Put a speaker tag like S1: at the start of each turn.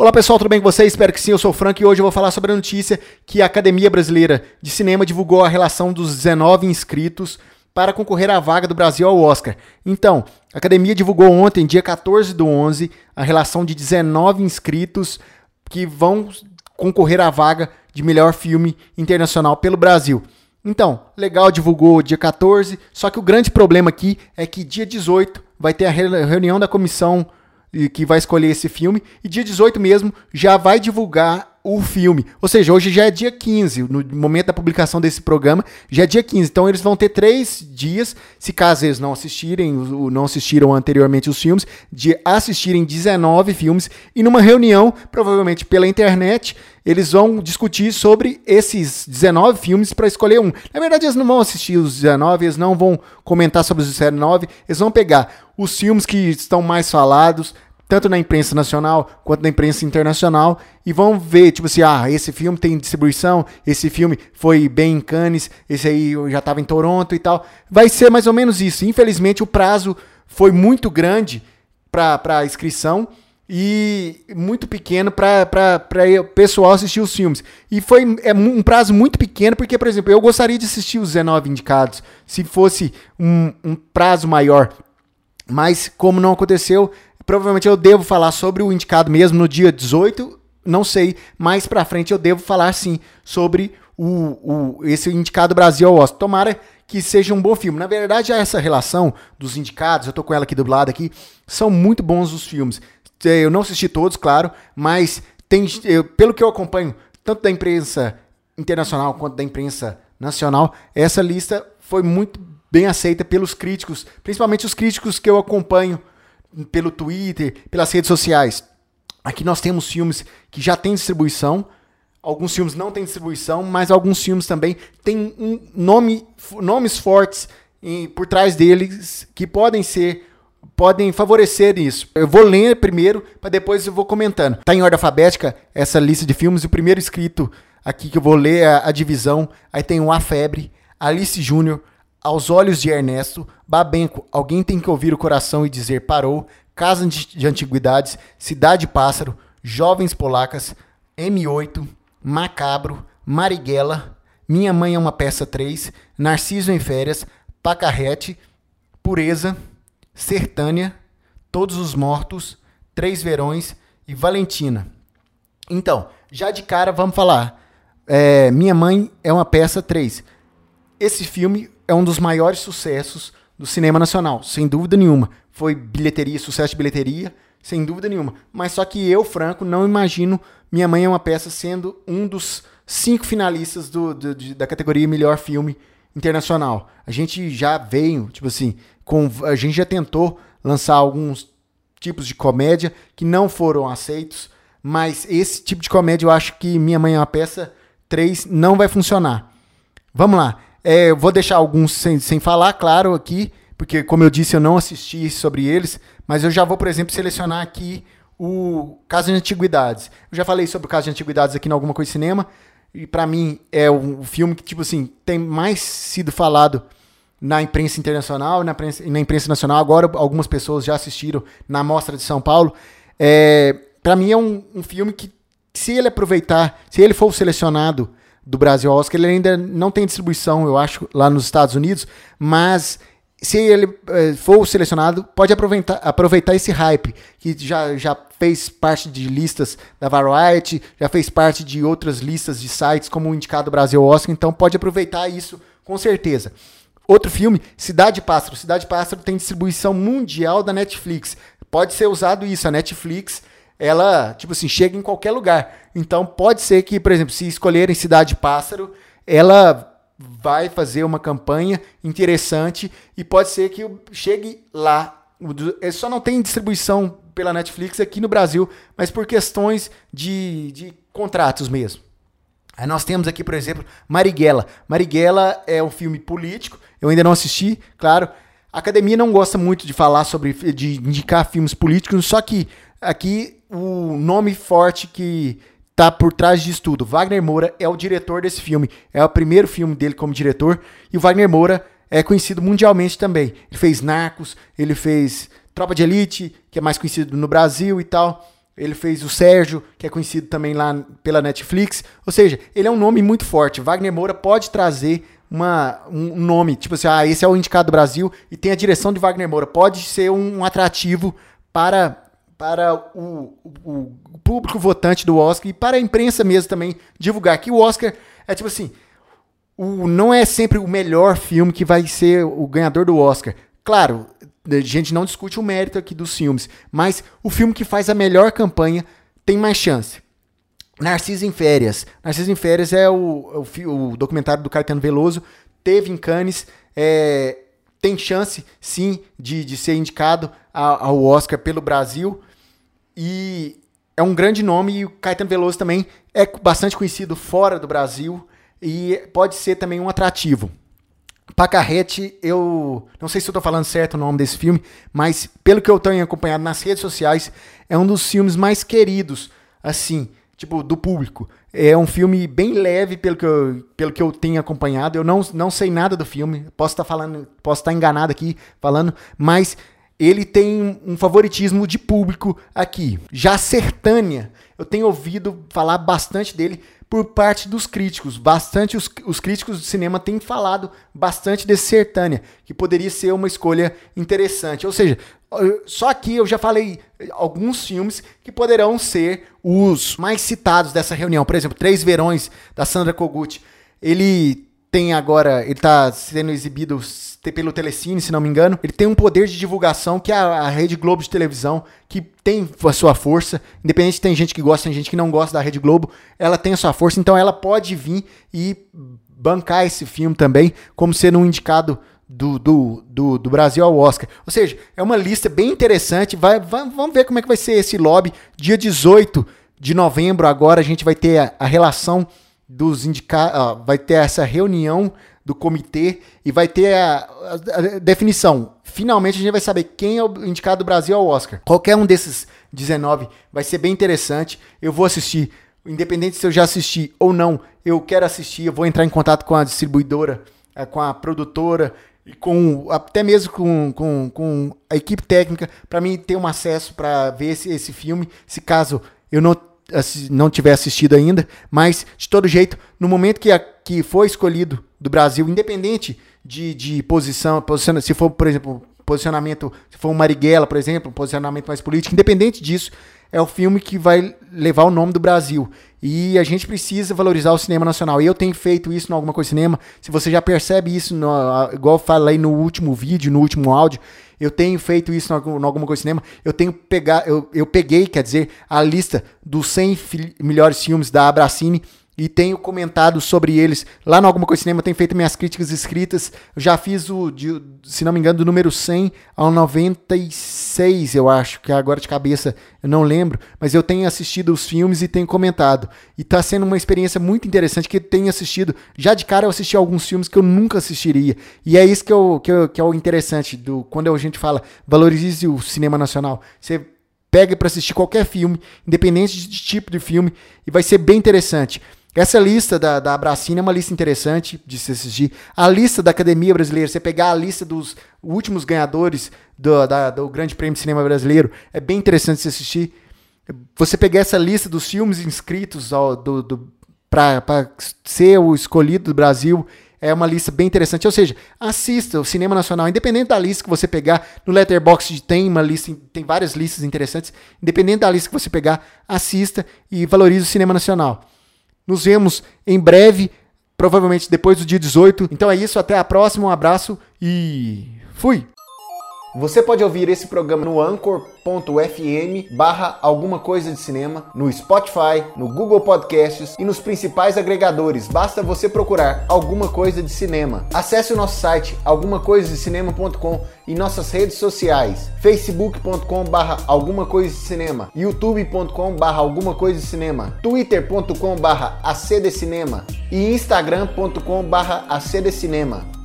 S1: Olá pessoal, tudo bem com vocês? Espero que sim, eu sou o Frank e hoje eu vou falar sobre a notícia que a Academia Brasileira de Cinema divulgou a relação dos 19 inscritos para concorrer à vaga do Brasil ao Oscar. Então, a Academia divulgou ontem, dia 14 do 11, a relação de 19 inscritos que vão concorrer à vaga de melhor filme internacional pelo Brasil. Então, legal, divulgou dia 14, só que o grande problema aqui é que dia 18 vai ter a reunião da comissão que vai escolher esse filme, e dia 18 mesmo já vai divulgar o filme. Ou seja, hoje já é dia 15, no momento da publicação desse programa, já é dia 15. Então eles vão ter três dias, se caso eles não assistirem, não assistiram anteriormente os filmes, de assistirem 19 filmes, e numa reunião, provavelmente pela internet, eles vão discutir sobre esses 19 filmes para escolher um. Na verdade, eles não vão assistir os 19, eles não vão comentar sobre os 19, eles vão pegar os filmes que estão mais falados, tanto na imprensa nacional quanto na imprensa internacional, e vão ver, tipo assim, ah, esse filme tem distribuição, esse filme foi bem em Cannes, esse aí já estava em Toronto e tal. Vai ser mais ou menos isso. Infelizmente, o prazo foi muito grande para inscrição e muito pequeno para o pessoal assistir os filmes. E foi é um prazo muito pequeno, porque, por exemplo, eu gostaria de assistir os 19 indicados se fosse um, um prazo maior. Mas, como não aconteceu, provavelmente eu devo falar sobre o indicado mesmo no dia 18. Não sei, mais para frente eu devo falar sim sobre o, o, esse indicado Brasil ao Oscar. Tomara que seja um bom filme. Na verdade, essa relação dos indicados, eu tô com ela aqui do lado aqui, são muito bons os filmes. É, eu não assisti todos, claro, mas tem, eu, pelo que eu acompanho, tanto da imprensa internacional quanto da imprensa nacional, essa lista foi muito bem aceita pelos críticos, principalmente os críticos que eu acompanho pelo Twitter, pelas redes sociais. Aqui nós temos filmes que já têm distribuição, alguns filmes não têm distribuição, mas alguns filmes também têm um nome, nomes fortes por trás deles que podem ser podem favorecer isso. Eu vou ler primeiro, para depois eu vou comentando. Tá em ordem alfabética essa lista de filmes. O primeiro escrito aqui que eu vou ler é a divisão. Aí tem o A Febre, Alice Júnior, Aos Olhos de Ernesto, Babenco, Alguém Tem Que Ouvir o Coração e Dizer Parou, Casa de Antiguidades, Cidade Pássaro, Jovens Polacas, M8, Macabro, Marighella, Minha Mãe é uma Peça 3, Narciso em Férias, Pacarrete, Pureza, Sertânia, Todos os Mortos, Três Verões e Valentina. Então, já de cara vamos falar. É, Minha Mãe é uma peça 3. Esse filme é um dos maiores sucessos do cinema nacional, sem dúvida nenhuma. Foi bilheteria, sucesso de bilheteria, sem dúvida nenhuma. Mas só que eu, Franco, não imagino Minha Mãe é uma peça sendo um dos cinco finalistas do, do, da categoria Melhor Filme Internacional. A gente já veio, tipo assim, com, a gente já tentou lançar alguns tipos de comédia que não foram aceitos, mas esse tipo de comédia eu acho que Minha Mãe é uma Peça 3 não vai funcionar. Vamos lá. É, vou deixar alguns sem, sem falar, claro, aqui, porque, como eu disse, eu não assisti sobre eles, mas eu já vou, por exemplo, selecionar aqui o Caso de Antiguidades. Eu já falei sobre o Caso de Antiguidades aqui em Alguma Coisa Cinema, e para mim é um filme que, tipo assim, tem mais sido falado na imprensa internacional na, na imprensa, nacional. Agora, algumas pessoas já assistiram na Mostra de São Paulo. É, para mim, é um, um, filme que, se ele aproveitar, se ele for selecionado do Brasil ao Oscar, ele ainda não tem distribuição, eu acho, lá nos Estados Unidos, mas se ele é, for selecionado, pode aproveitar, aproveitar esse hype, que já, já fez parte de listas da Variety, já fez parte de outras listas de sites, como o indicado Brasil Oscar, então pode aproveitar isso com certeza. Outro filme, Cidade Pássaro. Cidade Pássaro tem distribuição mundial da Netflix. Pode ser usado isso. A Netflix, ela, tipo assim, chega em qualquer lugar. Então pode ser que, por exemplo, se escolherem Cidade Pássaro, ela vai fazer uma campanha interessante e pode ser que chegue lá. Ele só não tem distribuição pela Netflix aqui no Brasil, mas por questões de, de contratos mesmo. Aí nós temos aqui, por exemplo, Marighella. Marighella é um filme político, eu ainda não assisti, claro. A academia não gosta muito de falar sobre, de indicar filmes políticos, só que aqui o nome forte que tá por trás disso tudo, Wagner Moura é o diretor desse filme, é o primeiro filme dele como diretor, e o Wagner Moura é conhecido mundialmente também. Ele fez Narcos, ele fez Tropa de Elite, que é mais conhecido no Brasil e tal. ele fez o Sérgio, que é conhecido também lá pela Netflix. Ou seja, ele é um nome muito forte. Wagner Moura pode trazer uma, um nome, tipo assim, ah, esse é o indicado do Brasil e tem a direção de Wagner Moura. Pode ser um atrativo para, para o, o, público votante do Oscar e para a imprensa mesmo também divulgar que o Oscar é tipo assim, o, não é sempre o melhor filme que vai ser o ganhador do Oscar. Claro, a gente não discute o mérito aqui dos filmes, mas o filme que faz a melhor campanha tem mais chance. Narciso em Férias. Narciso em Férias é o, o, o documentário do Caetano Veloso. Teve em Cannes. É, tem chance, sim, de, de ser indicado ao Oscar pelo Brasil. E é um grande nome. E o Caetano Veloso também é bastante conhecido fora do Brasil. E pode ser também um atrativo. Pacarrete, eu não sei se tô falando certo o nome desse filme, mas pelo que eu tenho acompanhado nas redes sociais, é um dos filmes mais queridos, assim, tipo, do público. É um filme bem leve pelo que eu, pelo que eu tenho acompanhado. Eu não, não sei nada do filme, posso estar tá falando, posso estar tá enganado aqui falando, mas ele tem um favoritismo de público aqui. Já Sertânia, eu tenho ouvido falar bastante dele, por parte dos críticos. Bastante os, os críticos de cinema têm falado bastante desse Sertânia, que poderia ser uma escolha interessante. Ou seja, só aqui eu já falei alguns filmes que poderão ser os mais citados dessa reunião. Por exemplo, Três Verões, da Sandra Kogut. Ele tem agora, ele está sendo exibido pelo Telecine, se não me engano. Ele tem um poder de divulgação que é a, a Rede Globo de televisão, que tem a sua força. Independente tem gente que gosta, tem gente que não gosta da Rede Globo, ela tem a sua força, então ela pode vir e bancar esse filme também, como sendo um indicado do, do, do, do, Brasil ao Oscar. Ou seja, é uma lista bem interessante. Vai, vai, vamos ver como é que vai ser esse lobby. Dia 18 de novembro, agora a gente vai ter a, a relação dos indicados. Vai ter essa reunião do comitê e vai ter a, a, a, definição. Finalmente a gente vai saber quem é o indicado do Brasil ao Oscar. Qualquer um desses 19 vai ser bem interessante. Eu vou assistir, independente se eu já assisti ou não, eu quero assistir. Eu vou entrar em contato com a distribuidora, eh, com a produtora e com até mesmo com, com, com a equipe técnica para mim ter um acesso para ver esse, esse filme. Se caso eu não não tiver assistido ainda, mas de todo jeito, no momento que, a, que foi escolhido do Brasil, independente de, de posição, posiciona, se for, por exemplo, posicionamento, se for um Marighella, por exemplo, um posicionamento mais político, independente disso, é o filme que vai levar o nome do Brasil. E a gente precisa valorizar o cinema nacional. E eu tenho feito isso no Alguma Coisa Cinema. Se você já percebe isso, no, igual eu falei no último vídeo, no último áudio, eu tenho feito isso no Alguma Coisa Cinema. Eu tenho pegar, eu, eu peguei, quer dizer, a lista dos 100 melhores filmes da Abracine e tenho comentado sobre eles lá no Alguma Coisa Cinema, tenho feito minhas críticas escritas. Eu já fiz o, de, se não me engano, do número 100 ao 96, eu acho, que agora de cabeça eu não lembro, mas eu tenho assistido os filmes e tenho comentado. E está sendo uma experiência muito interessante que tenho assistido. Já de cara eu assisti alguns filmes que eu nunca assistiria. E é isso que, eu, que, eu, que é o interessante do quando a gente fala valorize o cinema nacional. Você pega para assistir qualquer filme, independente de tipo de filme, e vai ser bem interessante. Essa lista da, da é uma lista interessante de se assistir. A lista da Academia Brasileira, você pegar a lista dos últimos ganhadores do, da, do Grande Prêmio de Cinema Brasileiro, é bem interessante se assistir. Você pegar essa lista dos filmes inscritos do, do, para ser o escolhido do Brasil, é uma lista bem interessante. Ou seja, assista o cinema nacional, independente da lista que você pegar. No Letterboxd tem uma lista, tem várias listas interessantes. Independente da lista que você pegar, assista e valorize o cinema nacional. Nos vemos em breve, provavelmente depois do dia 18. Então é isso, até a próxima, um abraço e fui! Você pode ouvir esse programa no anchor.fm barra alguma coisa de cinema, no Spotify, no Google Podcasts e nos principais agregadores. Basta você procurar alguma coisa de cinema. Acesse o nosso site algumacoisadecinema.com e nossas redes sociais facebook.com barra alguma coisa de cinema, youtube.com barra alguma coisa de cinema, twitter.com barra acdcinema e instagram.com barra acdcinema.